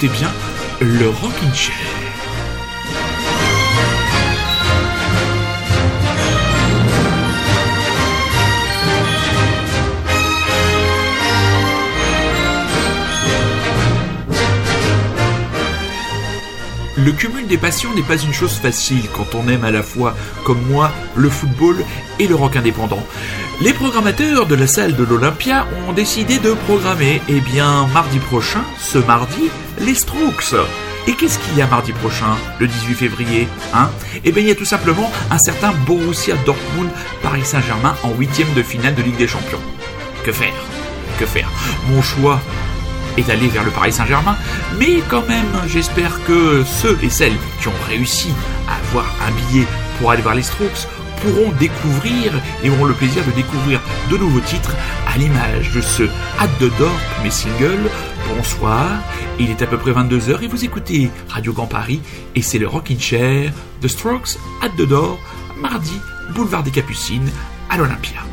écoutez bien le Rockin' Chair. Le cumul des passions n'est pas une chose facile quand on aime à la fois, comme moi, le football et le rock indépendant. Les programmateurs de la salle de l'Olympia ont décidé de programmer, eh bien, mardi prochain, ce mardi, les Strokes. Et qu'est-ce qu'il y a mardi prochain, le 18 février hein? Eh bien, il y a tout simplement un certain Borussia Dortmund Paris Saint-Germain en huitième de finale de Ligue des Champions. Que faire? Que faire? Mon choix est d'aller vers le Paris Saint-Germain, mais quand même, j'espère que ceux et celles qui ont réussi à avoir un billet pour aller voir les Strokes pourront découvrir et auront le plaisir de découvrir de nouveaux titres à l'image de ce Hâte de Dorp, mes singles. Bonsoir, il est à peu près 22h et vous écoutez Radio Grand Paris et c'est le Rockin' Chair de Strokes, Hâte de Dorp, mardi, boulevard des Capucines à l'Olympia.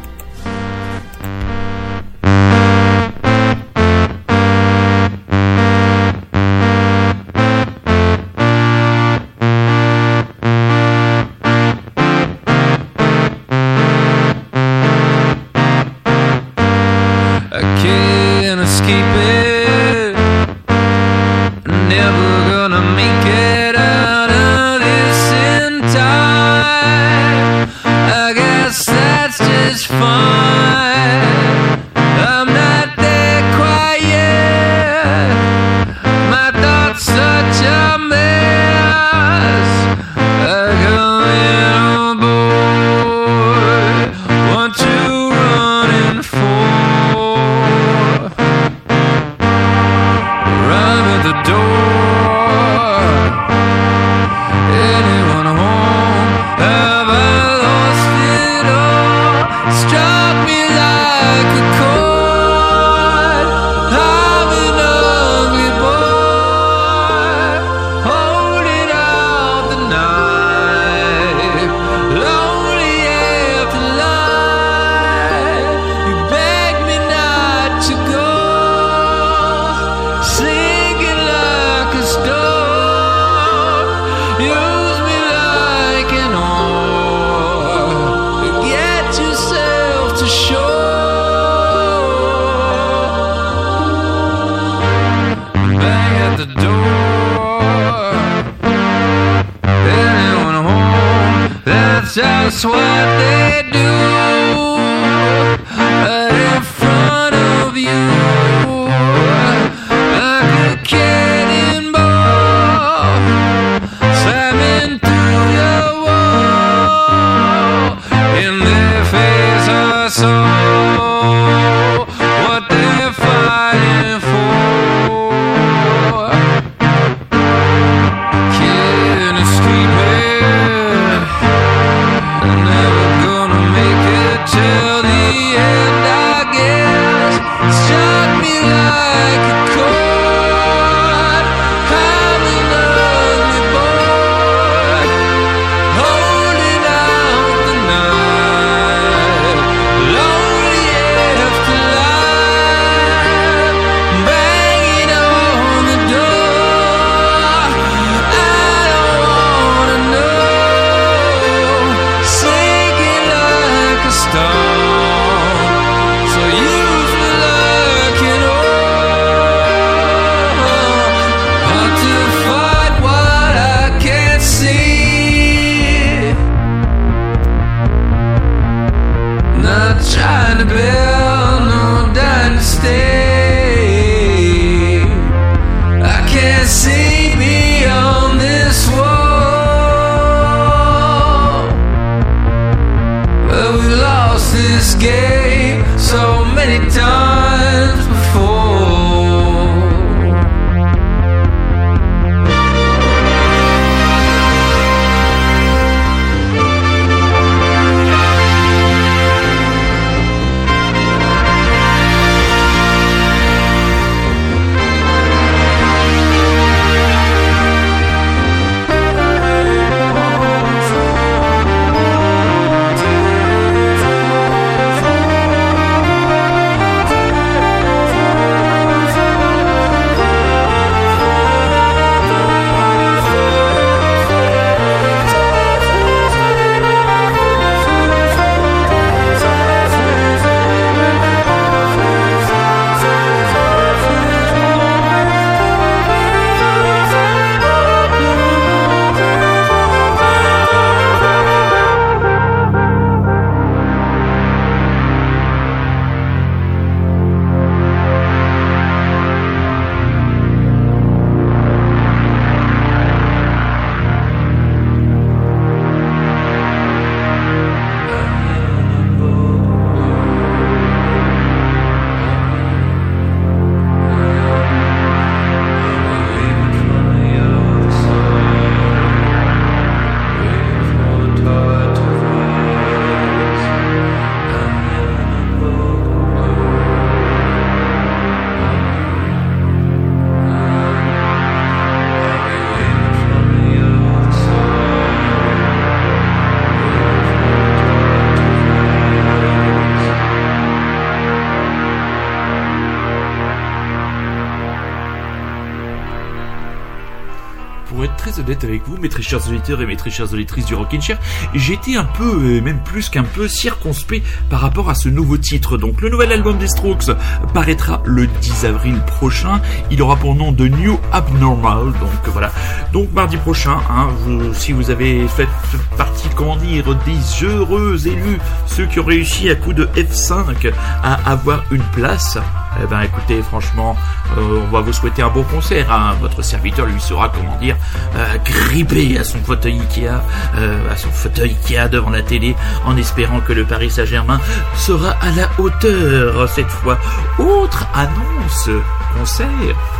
Honnête avec vous, mes très chers auditeurs et mes très chères auditrices du Rockin' Chair. J'étais un peu, même plus qu'un peu, circonspect par rapport à ce nouveau titre. Donc, le nouvel album des Strokes paraîtra le 10 avril prochain. Il aura pour nom de New Abnormal. Donc, voilà. Donc, mardi prochain, hein, si vous avez fait partie, comment dire, des heureux élus, ceux qui ont réussi à coup de F5 à avoir une place, eh ben écoutez, franchement, euh, on va vous souhaiter un bon concert. Hein. Votre serviteur lui sera, comment dire, euh, grippé à son fauteuil Ikea, euh, à son fauteuil Ikea devant la télé, en espérant que le Paris Saint-Germain sera à la hauteur cette fois. Autre annonce, concert,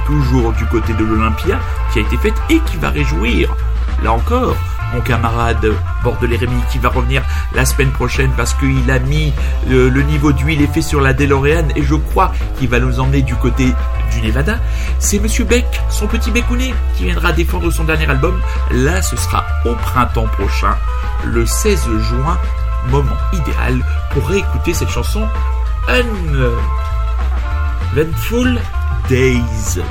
toujours du côté de l'Olympia, qui a été faite et qui va réjouir, là encore, mon camarade Bordelais Rémy qui va revenir la semaine prochaine parce qu'il a mis le, niveau d'huile effet sur la DeLorean et je crois qu'il va nous emmener du côté du Nevada. C'est Monsieur Beck, son petit Beckounet, qui viendra défendre son dernier album. Là, ce sera au printemps prochain, le 16 juin, moment idéal pour réécouter cette chanson Uneventful Days.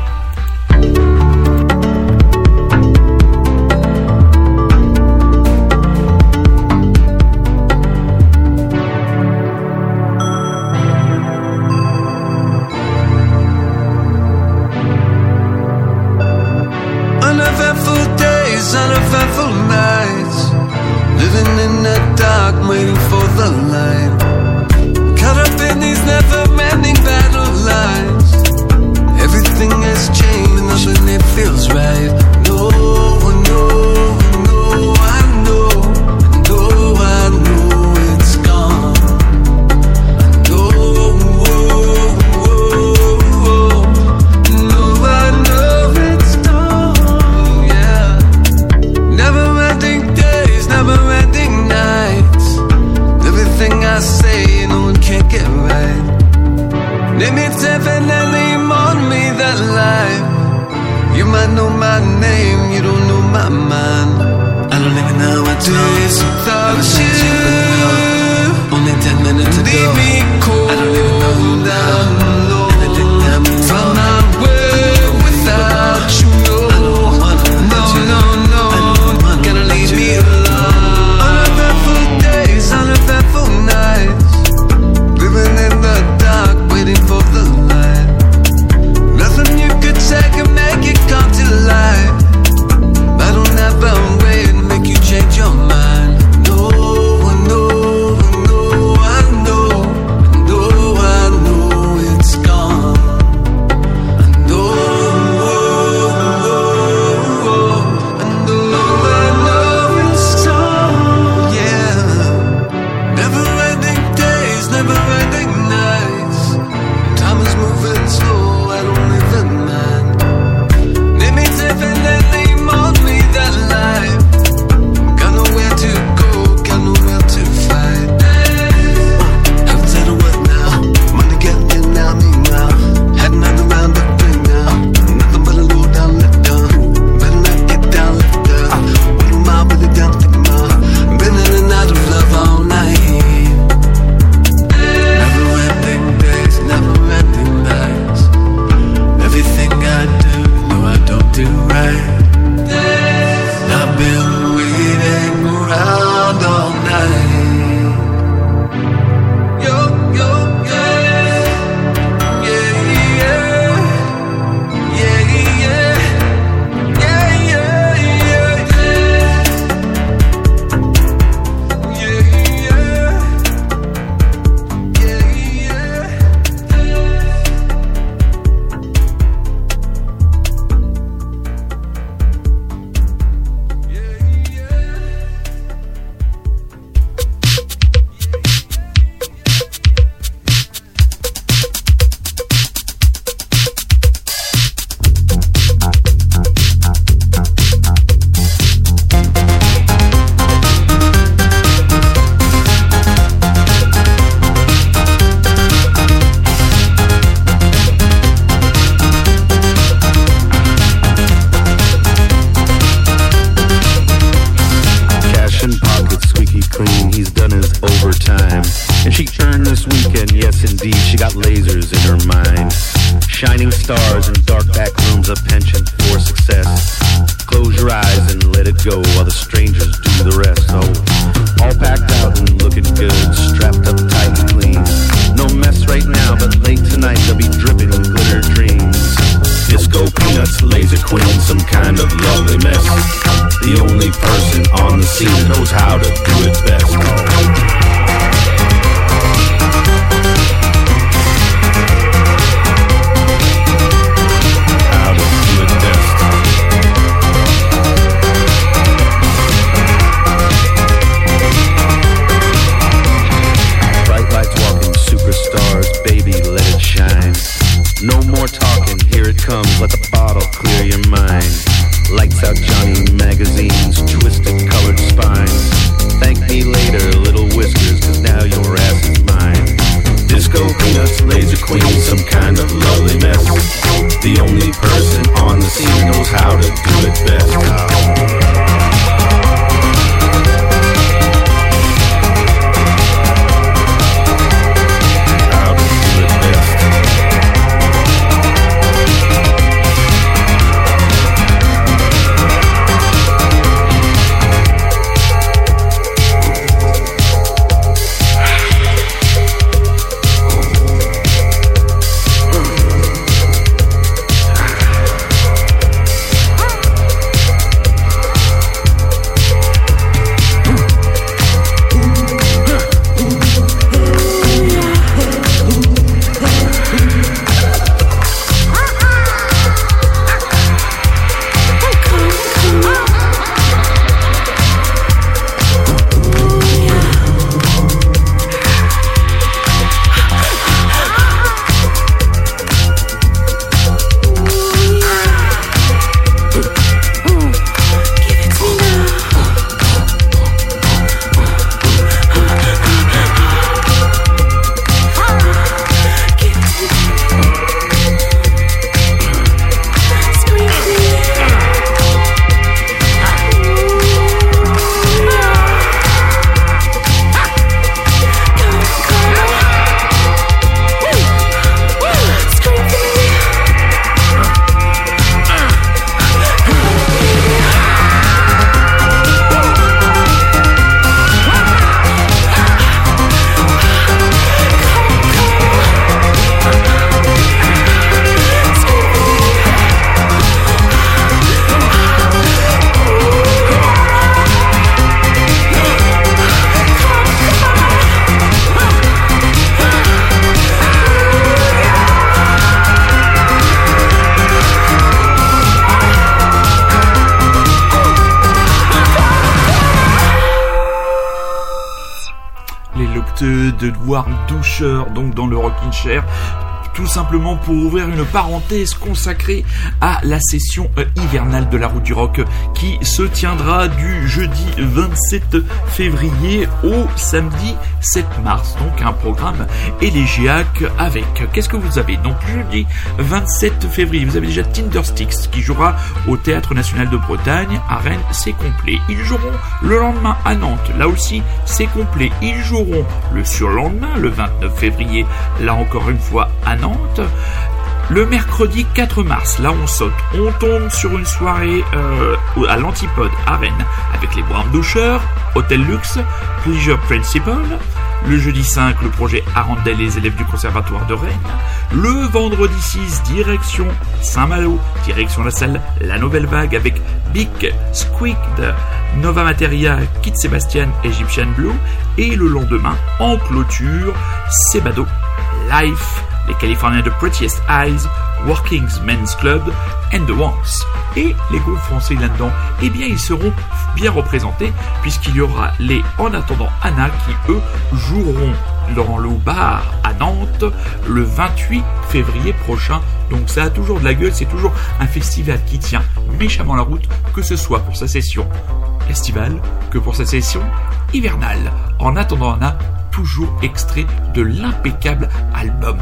Go while the strangers do the rest. Oh, all packed out and looking good, strapped up tight and clean. No mess right now, but late tonight they'll be dripping with glitter dreams. Disco peanuts, laser queen, some kind of lovely mess. The only person on the scene knows how to do it best. Donc dans le Rockin' Chair simplement pour ouvrir une parenthèse consacrée à la session euh, hivernale de la route du rock qui se tiendra du jeudi 27 février au samedi 7 mars. Donc un programme élégiaque avec, qu'est-ce que vous avez? Donc jeudi 27 février, vous avez déjà Tindersticks qui jouera au Théâtre National de Bretagne. À Rennes, c'est complet. Ils joueront le lendemain à Nantes. Là aussi, c'est complet. Ils joueront le surlendemain, le 29 février, là encore une fois à Nantes. Le mercredi 4 mars, là on saute, on tombe sur une soirée euh, à l'Antipode à Rennes avec les Brown Doucheurs, Hôtel Luxe, Pleasure Principal. Le jeudi 5, le projet Arandel et les élèves du conservatoire de Rennes. Le vendredi 6, direction Saint-Malo, direction la salle La Nouvelle Vague avec Big Squeak de Nova Materia, Kit Sébastien, Egyptian Blue. Et le lendemain, en clôture, Sebado Life les Californiens de Prettiest Eyes, Working Men's Club and The Wants. Et les groupes français là-dedans, eh bien ils seront bien représentés puisqu'il y aura les En attendant Anna qui eux joueront dans le bar à Nantes le 28 février prochain. Donc ça a toujours de la gueule, c'est toujours un festival qui tient méchamment la route, que ce soit pour sa session estivale que pour sa session hivernale. En attendant Anna, toujours extrait de l'impeccable album.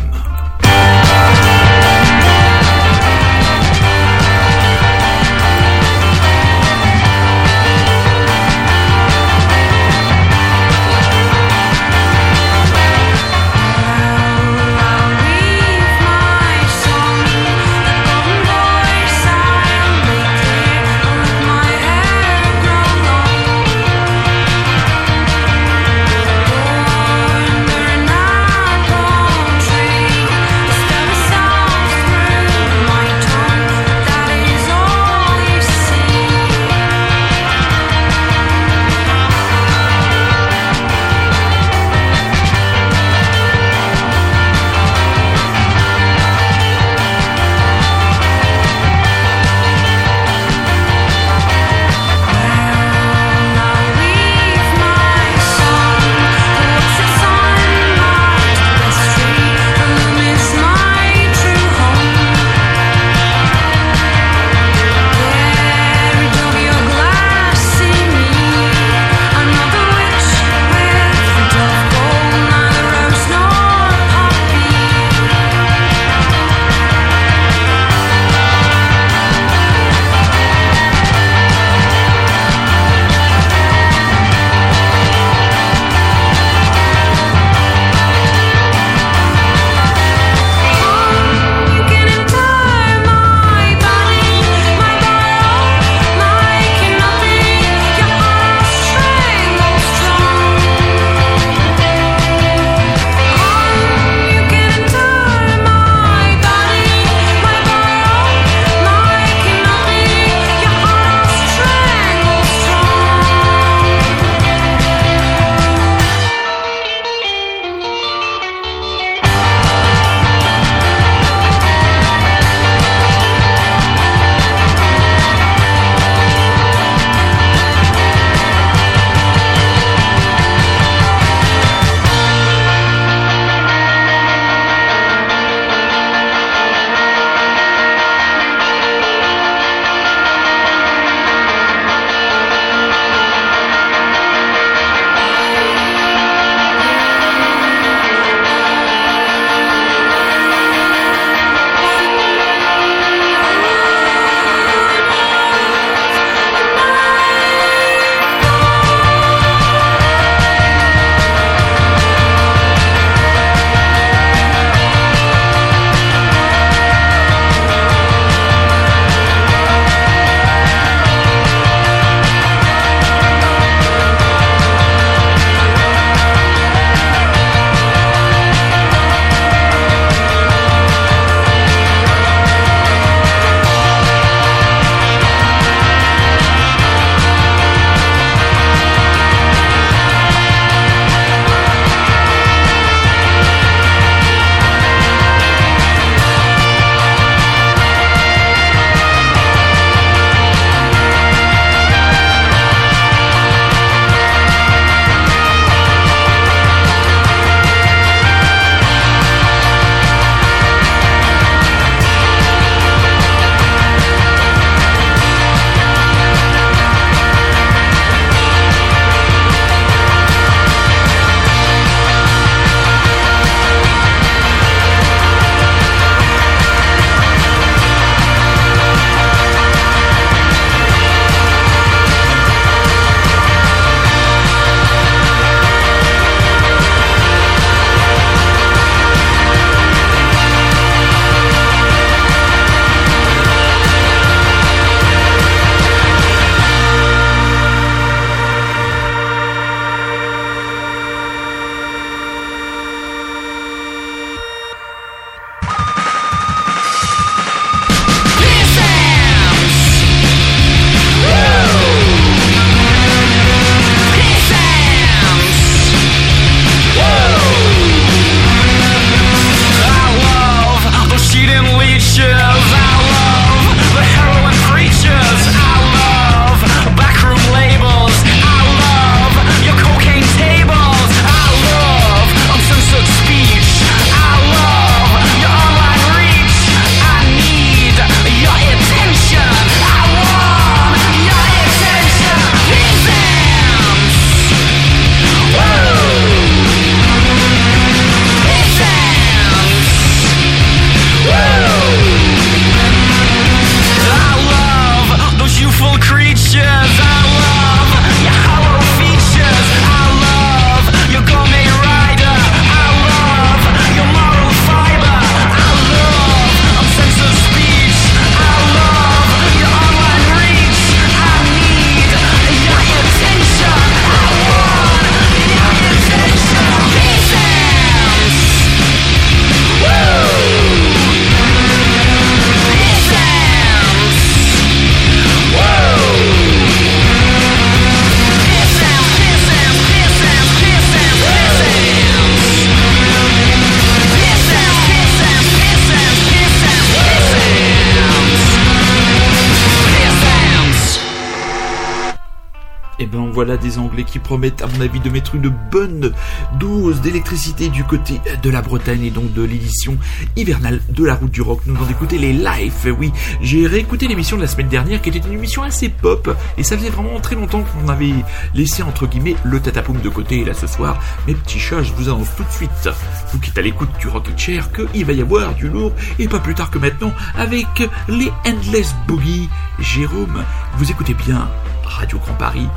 Des Anglais qui promettent, à mon avis, de mettre une bonne dose d'électricité du côté de la Bretagne et donc de l'édition hivernale de la route du rock. Nous allons écouter les live. Oui, j'ai réécouté l'émission de la semaine dernière qui était une émission assez pop et ça faisait vraiment très longtemps qu'on avait laissé entre guillemets le tatapoum de côté. Et là ce soir, mes petits chats, je vous annonce tout de suite, vous qui êtes à l'écoute du Rocket Chair, qu'il va y avoir du lourd et pas plus tard que maintenant avec les Endless Boogie. Jérôme, vous écoutez bien Radio Grand Paris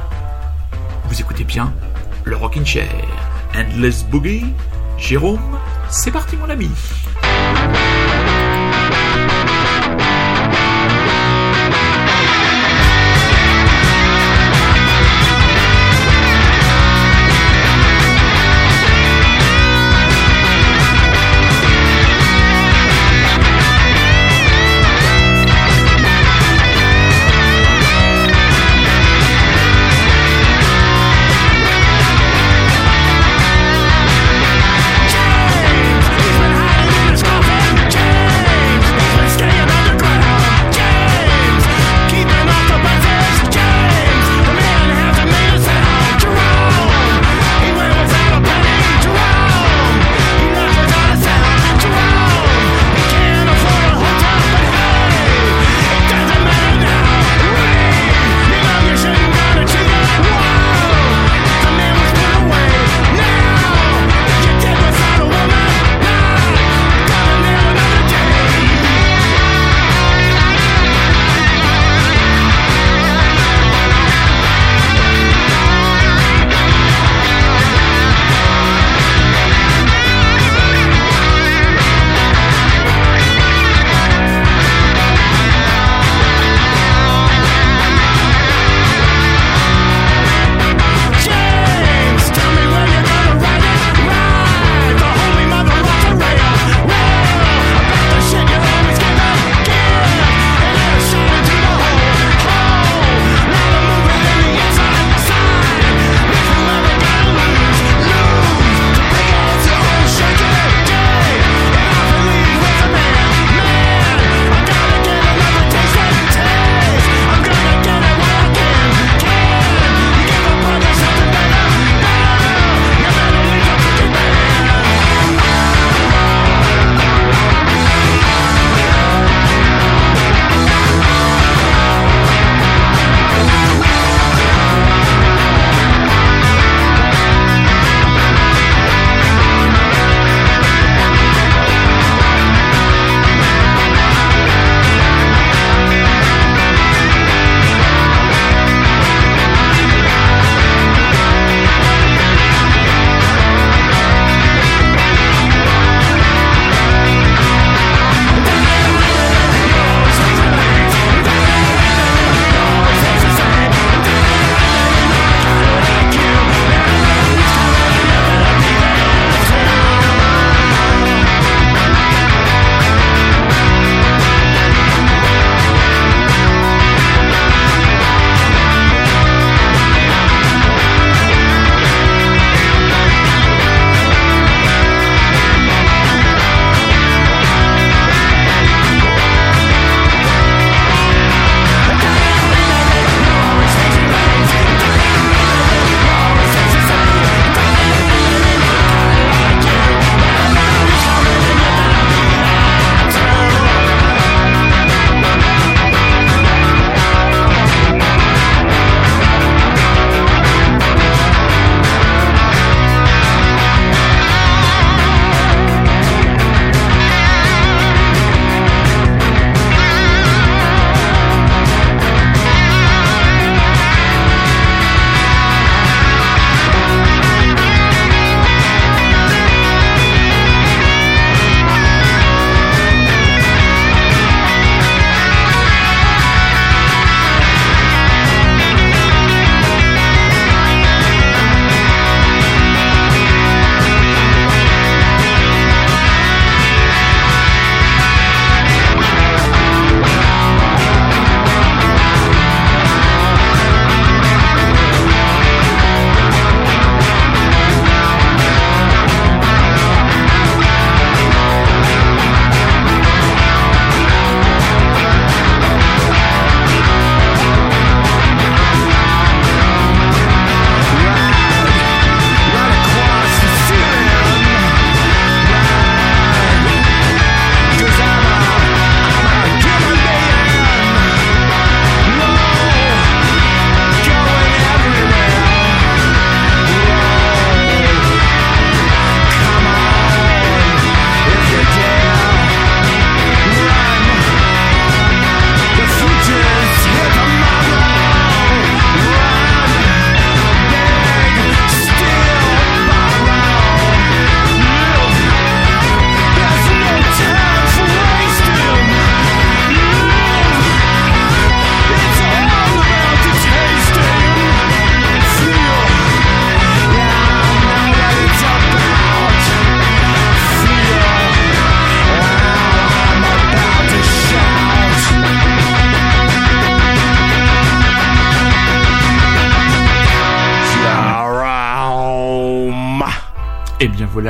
vous écoutez bien le Rockin' Chair. Endless Boogie. Jérôme, c'est parti mon ami.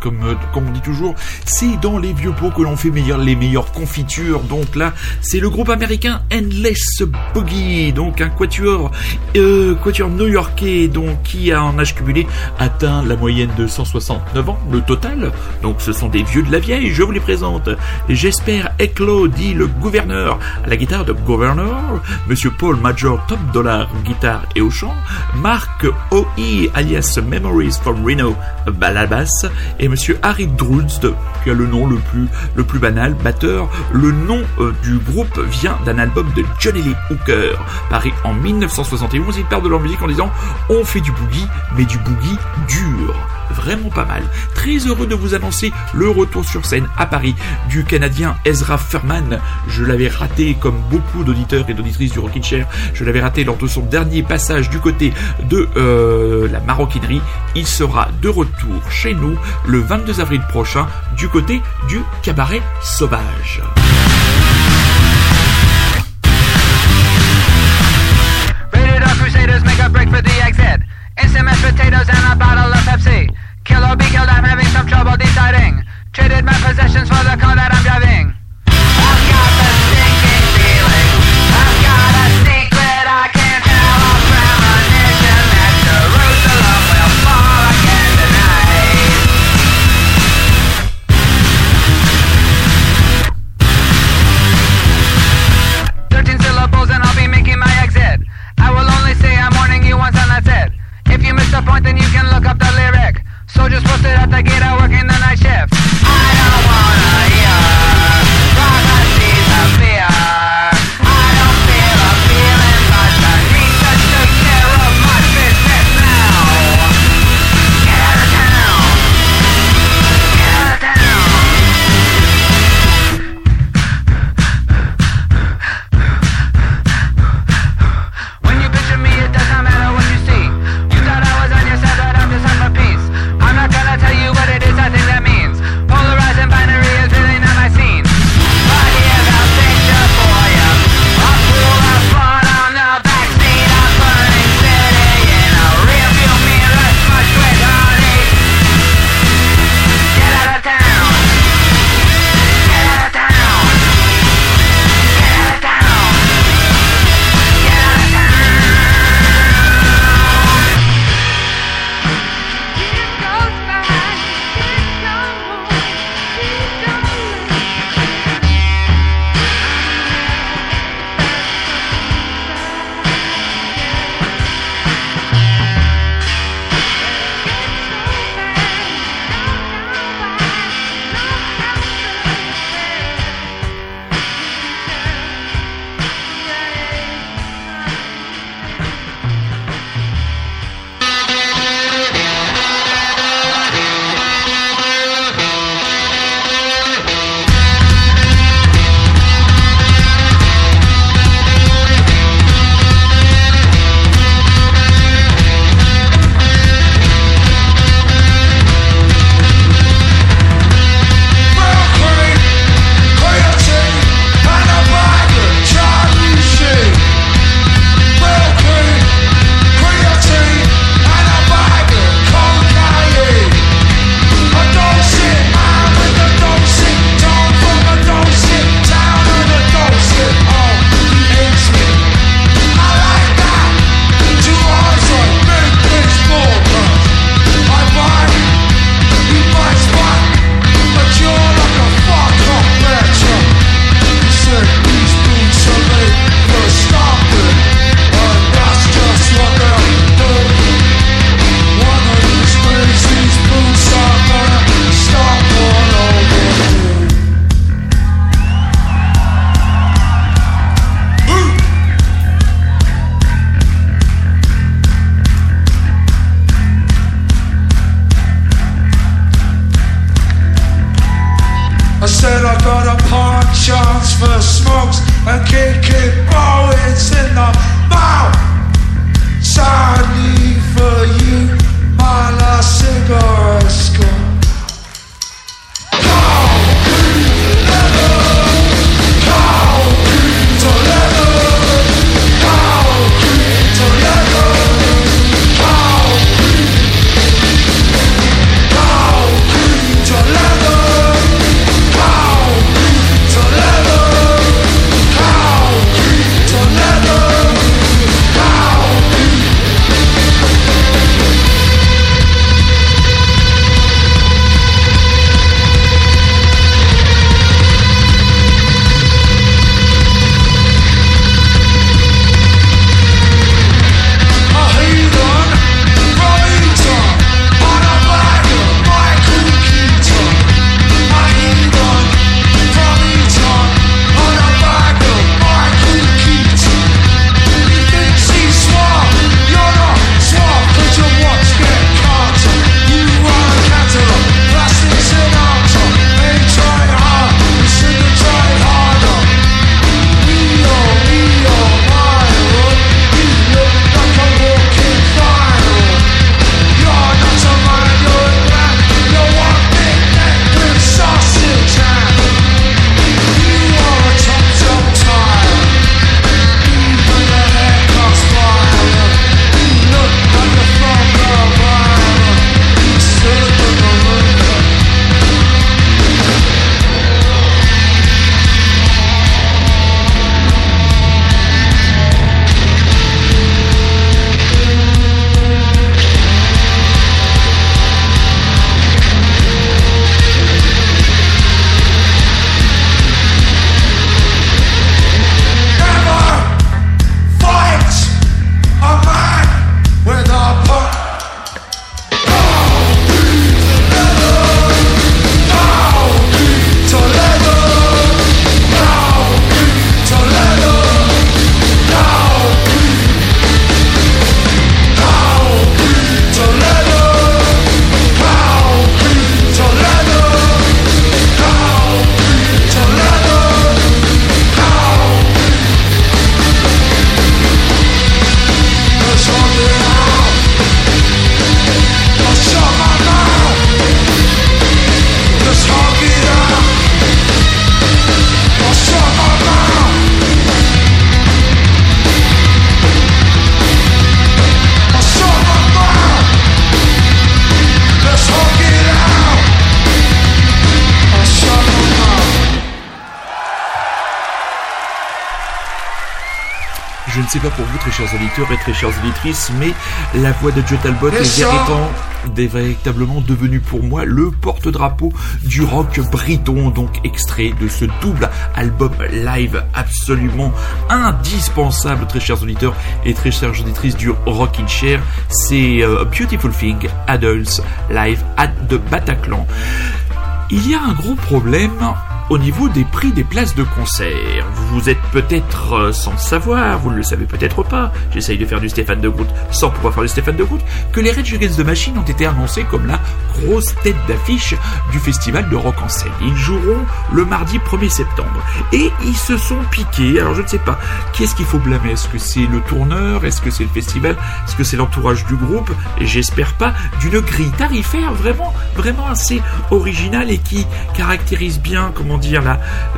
comme, euh, comme on dit toujours, c'est dans les vieux pots que l'on fait meilleur, les meilleures confitures. Donc là, c'est le groupe américain Endless Boogie, donc un quatuor, euh, new-yorkais, donc qui a en âge cumulé atteint la moyenne de 169 ans, le total. Donc ce sont des vieux de la vieille, je vous les présente. J'espère Eclo, dit le gouverneur, à la guitare de Governor, Monsieur Paul Major Top Dollar, guitare et au chant, Mark O.E. alias Memories from Reno, à la basse, et Monsieur Harry Drulst, qui a le nom le plus, banal, batteur. Le nom euh, du groupe vient d'un album de Johnny Lee Hooker, paru en 1971. Ils parlent de leur musique en disant on fait du boogie, mais du boogie dur vraiment pas mal. Très heureux de vous annoncer le retour sur scène à Paris du Canadien Ezra Furman. Je l'avais raté comme beaucoup d'auditeurs et d'auditrices du Rockin' Chair. Je l'avais raté lors de son dernier passage du côté de euh, la maroquinerie. Il sera de retour chez nous le 22 avril prochain du côté du cabaret sauvage. Or be killed, I'm having some trouble deciding. Traded my possessions for the car that I'm driving. Ne sais pas pour vous, très chers auditeurs et très chères auditrices, mais la voix de Joe Talbot est véritablement devenu pour moi le porte-drapeau du rock briton, donc extrait de ce double album live absolument indispensable, très chers auditeurs et très chères auditrices du Rock in Chair. C'est euh, Beautiful Thing Adults Live at the Bataclan. Il y a un gros problème au niveau des prix des places de concert. Vous êtes peut-être euh, sans savoir, vous ne le savez peut-être pas, j'essaye de faire du Stéphane de Groot sans pouvoir faire du Stéphane de Groot, que les Rage Against the Machine ont été annoncés comme la grosse tête d'affiche du festival de rock en scène. Ils joueront le mardi 1er septembre. Et ils se sont piqués, alors je ne sais pas, qui est-ce qu'il faut blâmer? Est-ce que c'est le tourneur? Est-ce que c'est le festival? Est-ce que c'est l'entourage du groupe? J'espère pas d'une grille tarifaire vraiment, vraiment assez originale et qui caractérise bien, comment dire,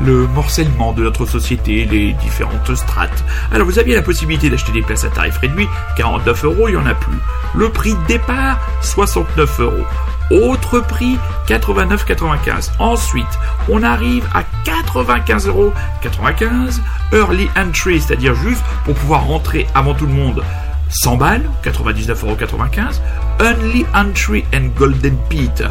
le morcellement de notre société, les différentes strates. Alors vous aviez la possibilité d'acheter des places à tarif réduit, 49 euros, il n'y en a plus. Le prix de départ, 69 euros. Autre prix, 89,95. Ensuite, on arrive à 95 euros 95 early entry, c'est-à-dire juste pour pouvoir rentrer avant tout le monde. 100 balles, 99,95 euros. Only Entry and Golden Pete,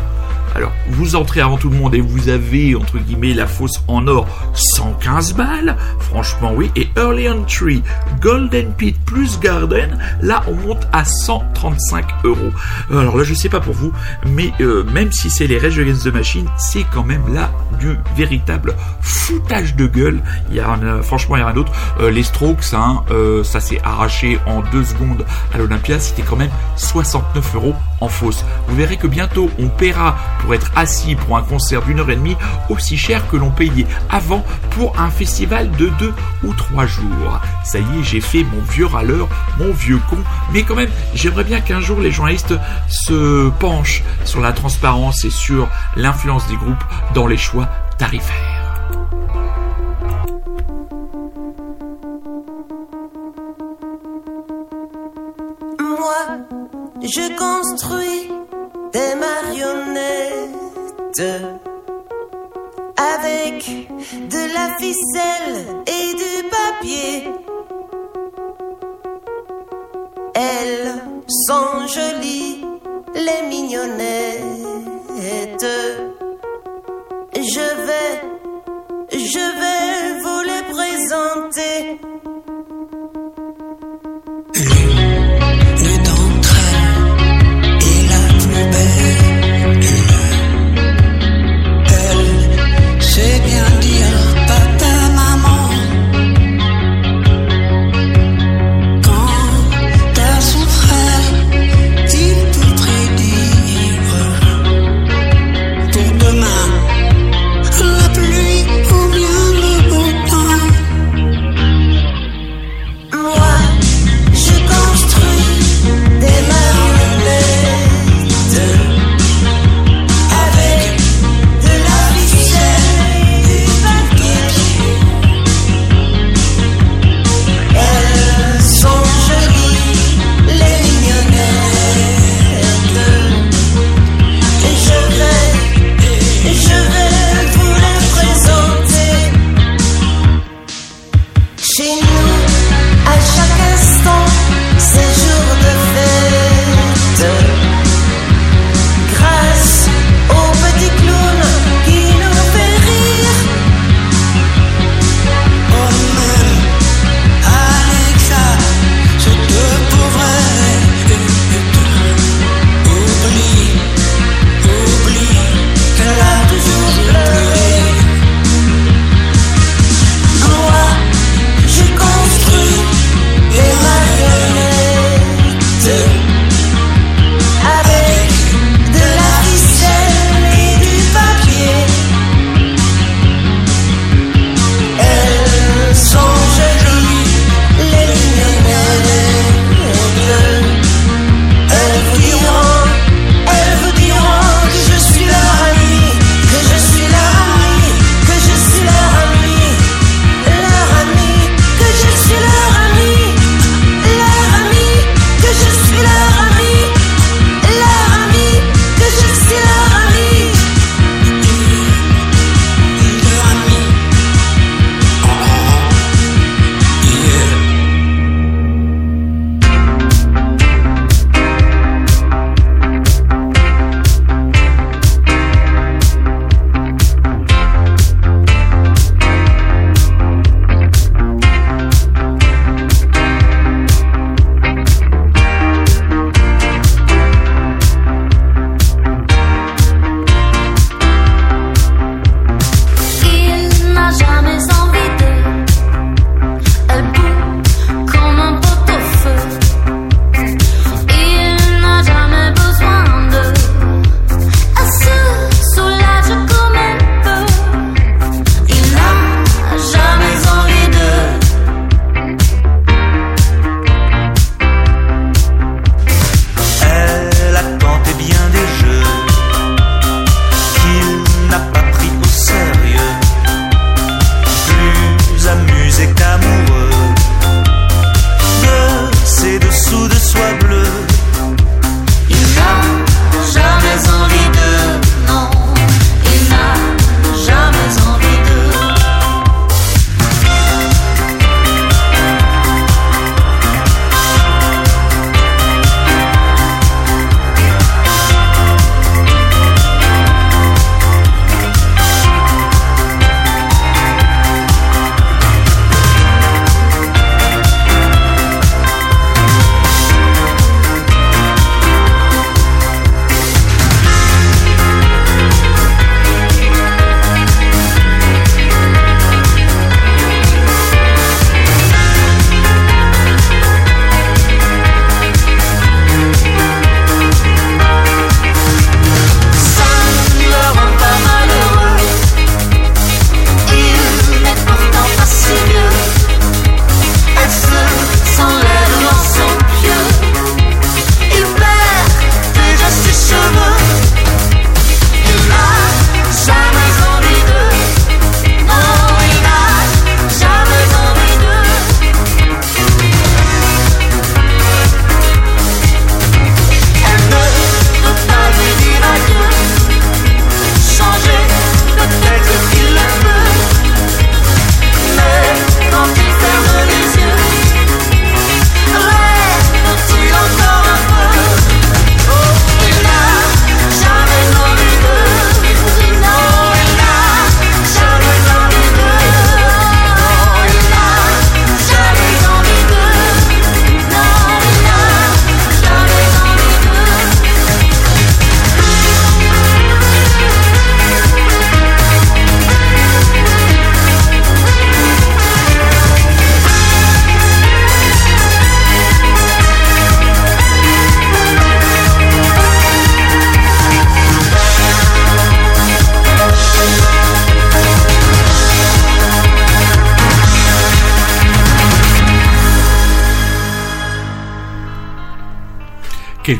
alors, vous entrez avant tout le monde et vous avez, entre guillemets, la fosse en or 115 balles. Franchement, oui. Et Early Entry, Golden Pit plus Garden, là, on monte à 135 euros. Alors là, je sais pas pour vous, mais euh, même si c'est les Rage Against the Machine, c'est quand même là du véritable foutage de gueule. Il y a un, franchement, il y a d'autre. Euh, les Strokes, hein, euh, ça s'est arraché en deux secondes à l'Olympia. C'était quand même 69 euros en fosse. Vous verrez que bientôt, on paiera pour être assis pour un concert d'une heure et demie aussi cher que l'on payait avant pour un festival de deux ou trois jours. Ça y est, j'ai fait mon vieux râleur, mon vieux con, mais quand même, j'aimerais bien qu'un jour les journalistes se penchent sur la transparence et sur l'influence des groupes dans les choix tarifaires. Moi, je construis des marionnettes avec de la ficelle et du papier. Elles sont jolies, les mignonnettes. Je vais, je vais vous les présenter.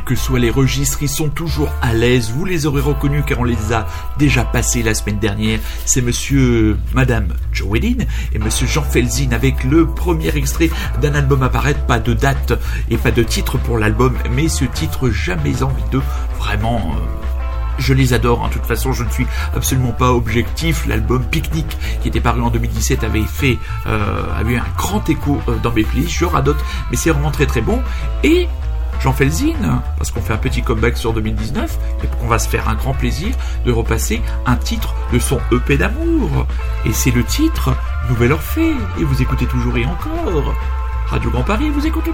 Que soient les registres, ils sont toujours à l'aise. Vous les aurez reconnus car on les a déjà passés la semaine dernière. C'est monsieur, madame Joe Wedin et monsieur Jean Felzin avec le premier extrait d'un album à paraître. Pas de date et pas de titre pour l'album, mais ce titre jamais envie de vraiment. Euh, je les adore, hein. de toute façon je ne suis absolument pas objectif. L'album Picnic qui était paru en 2017 avait fait euh, eu un grand écho euh, dans mes playlists, je radote, mais c'est vraiment très très bon. Et Jean Felzin, parce qu'on fait un petit comeback sur 2019 et qu'on va se faire un grand plaisir de repasser un titre de son EP d'amour. Et c'est le titre Nouvelle Orphée. Et vous écoutez toujours et encore. Radio Grand Paris, vous écoutez,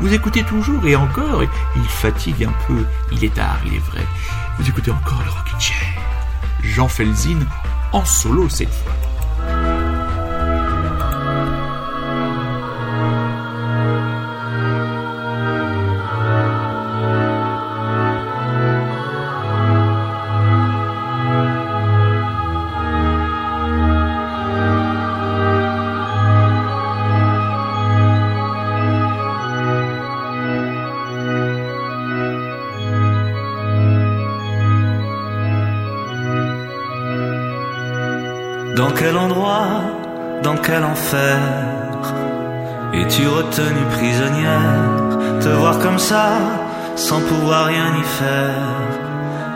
vous écoutez toujours et encore. Et il fatigue un peu. Il est tard, il est vrai. Vous écoutez encore le Rocky Chair. Jean Felzin en solo cette fois. Quel endroit, dans quel enfer Es-tu retenue prisonnière? Te voir comme ça, sans pouvoir rien y faire,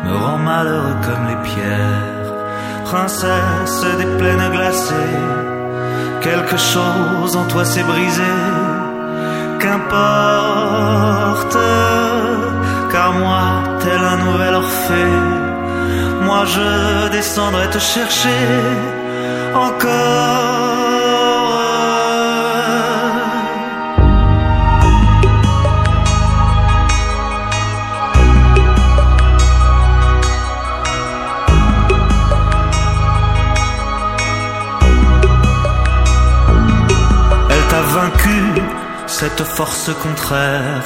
me rend malheureux comme les pierres. Princesse des plaines glacées, quelque chose en toi s'est brisé. Qu'importe, car moi, tel un nouvel Orphée, moi je descendrai te chercher cette force contraire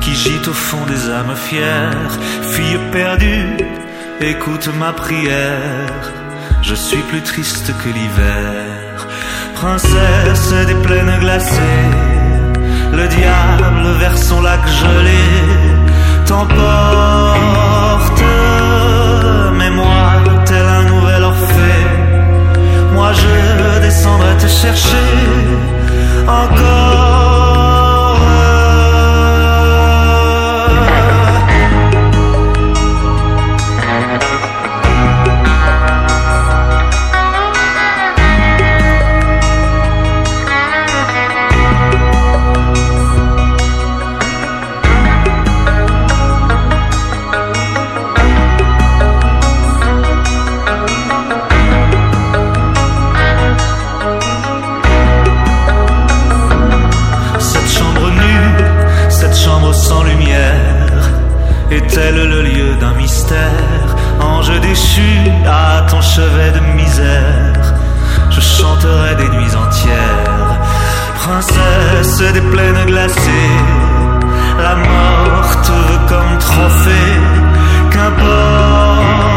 qui gîte au fond des âmes fières. Fille perdue, écoute ma prière je suis plus triste que l'hiver. Princesse des plaines glacées, le diable vers son lac gelé t'emporte. Mais moi, tel un nouvel Orphée, moi je descendrai te chercher encore. Ange déchu à ton chevet de misère. Je chanterai des nuits entières. Princesse des plaines glacées La mort te veut comme trophée Qu'importe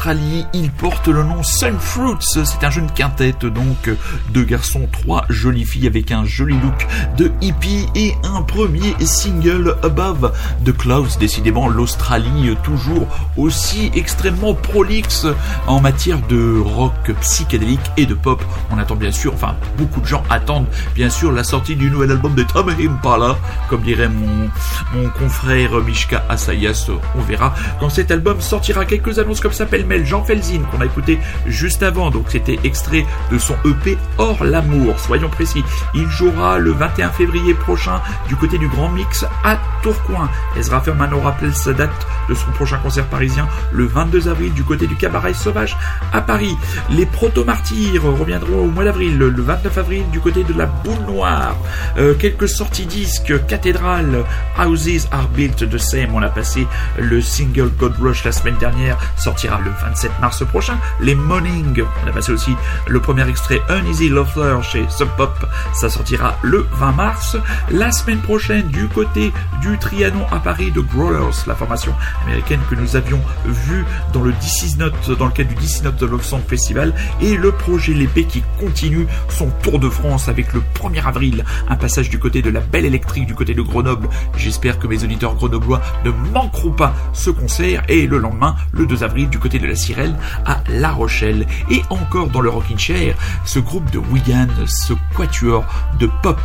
viennent d'Australie. Ils portent le nom Sunfruits. C'est un jeune quintet, donc deux garçons, trois jolies filles avec un joli look de hippie et un premier single Above the Clouds. Décidément, l'Australie toujours aussi extrêmement prolixe en matière de rock psychédélique et de pop. On attend bien sûr, enfin beaucoup de gens attendent bien sûr la sortie du nouvel album de Tom Impala, comme dirait mon, confrère Mishka Asayas. On verra quand cet album sortira quelques annonces comme ça Jean Felzin qu'on a écouté juste avant, donc c'était extrait de son EP Hors l'amour, soyons précis. Il jouera le 21 février prochain du côté du Grand Mix à Tourcoing. Ezra Ferman aura rappelé sa date de son prochain concert parisien le 22 avril du côté du Cabaret Sauvage à Paris. Les Proto-Martyrs reviendront au mois d'avril, le 29 avril du côté de la Boule Noire. Euh, quelques sorties disques, Cathédrale, Houses Are Built the Same, on a passé le single God Rush la semaine dernière, sortira le 27 mars prochain. Les Morning, on a passé aussi le premier extrait Uneasy Lover chez Sub Pop, ça sortira le 20 mars. La semaine prochaine, du côté du Trianon à Paris de Growlers, la formation américaine que nous avions vue dans le DC Note, dans le cadre du DC Note Love Song Festival, et le projet L'épée qui continue son tour de France avec le 1er avril, un passage du côté de la Belle Électrique, du côté de Grenoble. J'espère que mes auditeurs grenoblois ne manqueront pas ce concert, et le lendemain, le 2 avril, du côté de la Sirène à La Rochelle. Et encore dans le Rockin' Chair, ce groupe de Wigan, ce quatuor de pop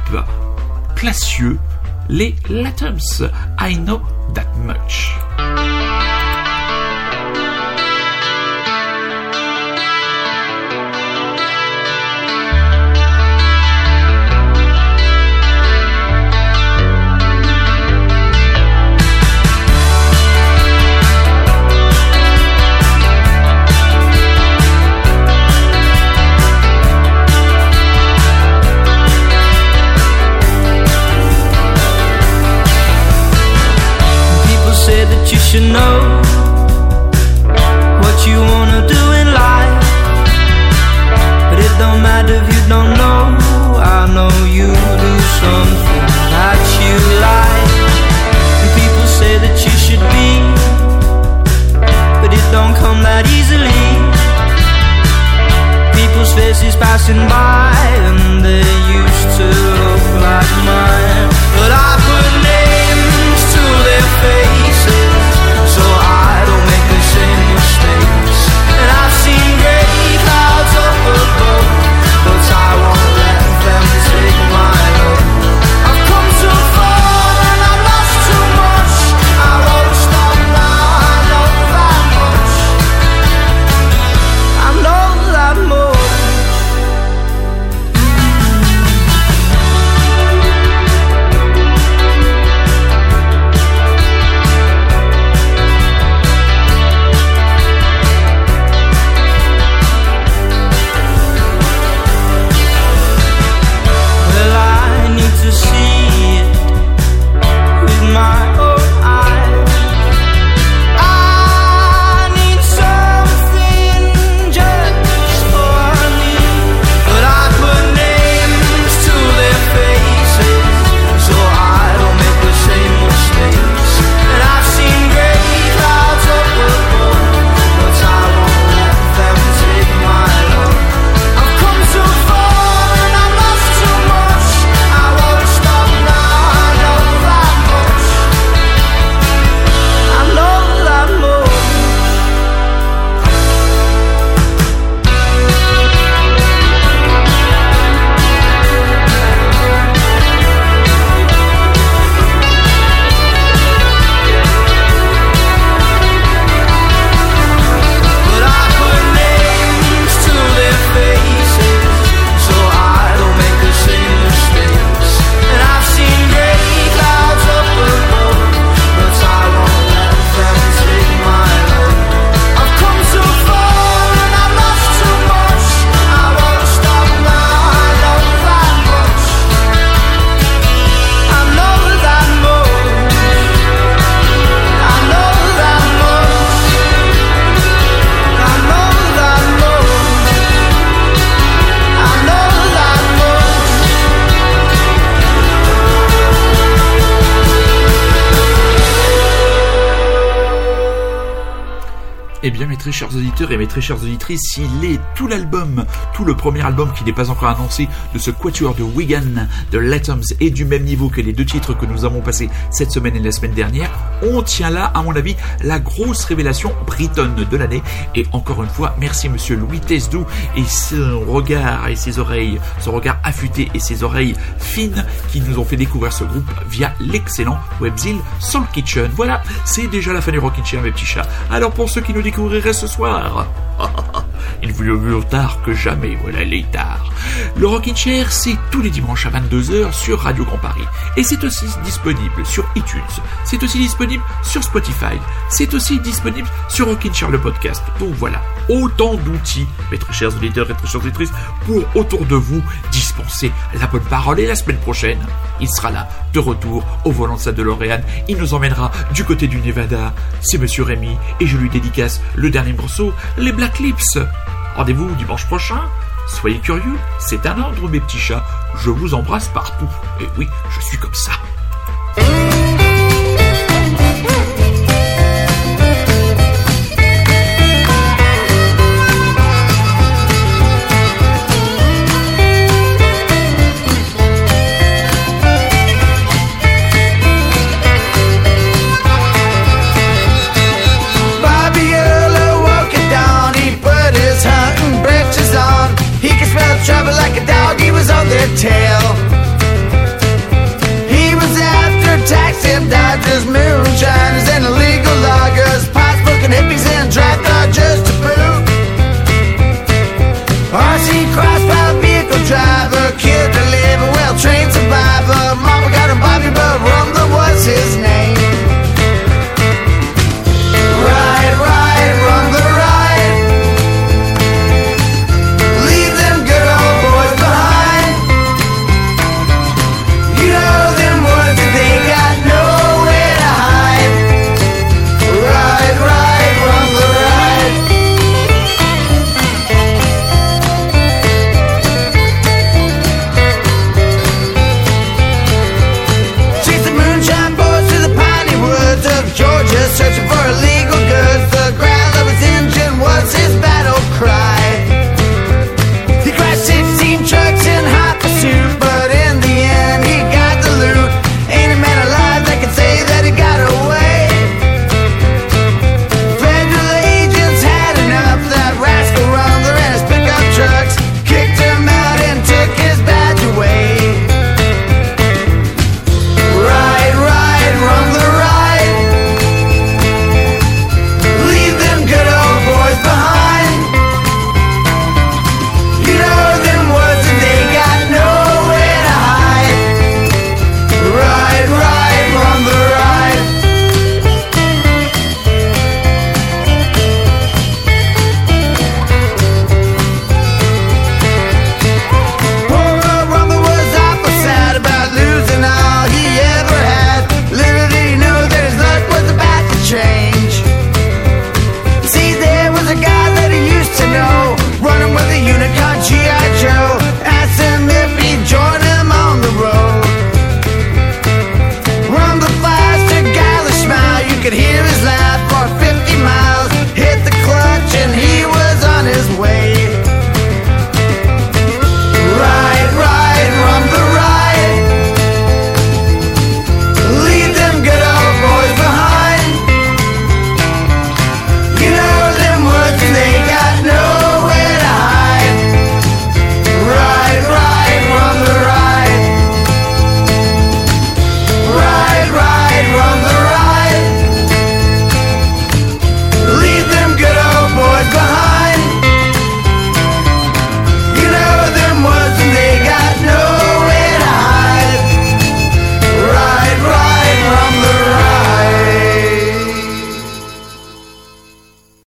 classieux, les Latums. I know that much. Et mes très chères auditrices, il est tout l'album, tout le premier album qui n'est pas encore annoncé de ce quatuor de Wigan, de Latoms et du même niveau que les deux titres que nous avons passés cette semaine et la semaine dernière. On tient là, à mon avis, la grosse révélation britonne de l'année. Et encore une fois, merci monsieur Louis Tesdou et son regard et ses oreilles, son regard affûté et ses oreilles fines qui nous ont fait découvrir ce groupe via l'excellent webzine Soul Kitchen. Voilà, c'est déjà la fin du Rockin' Chair, mes petits chats. Alors pour ceux qui nous découvriraient ce soir, il vaut mieux tard que jamais, voilà les tard. Le Rockin' Chair, c'est tous les dimanches à 22h sur Radio Grand Paris. Et c'est aussi disponible sur iTunes. C'est aussi disponible sur Spotify. C'est aussi disponible sur Rockin' Chair le podcast. Donc voilà, autant d'outils, mes très chers auditeurs et très chères auditrices, pour autour de vous dispenser la bonne parole. Et la semaine prochaine, il sera là, de retour au volant de sa DeLorean. Il nous emmènera du côté du Nevada. C'est Monsieur Rémy et je lui dédicace le dernier morceau, les Black Lips. Rendez-vous dimanche prochain. Soyez curieux, c'est un ordre mes petits chats. Je vous embrasse partout. Et oui, je suis comme ça. a tail. He was after tax and Dodgers.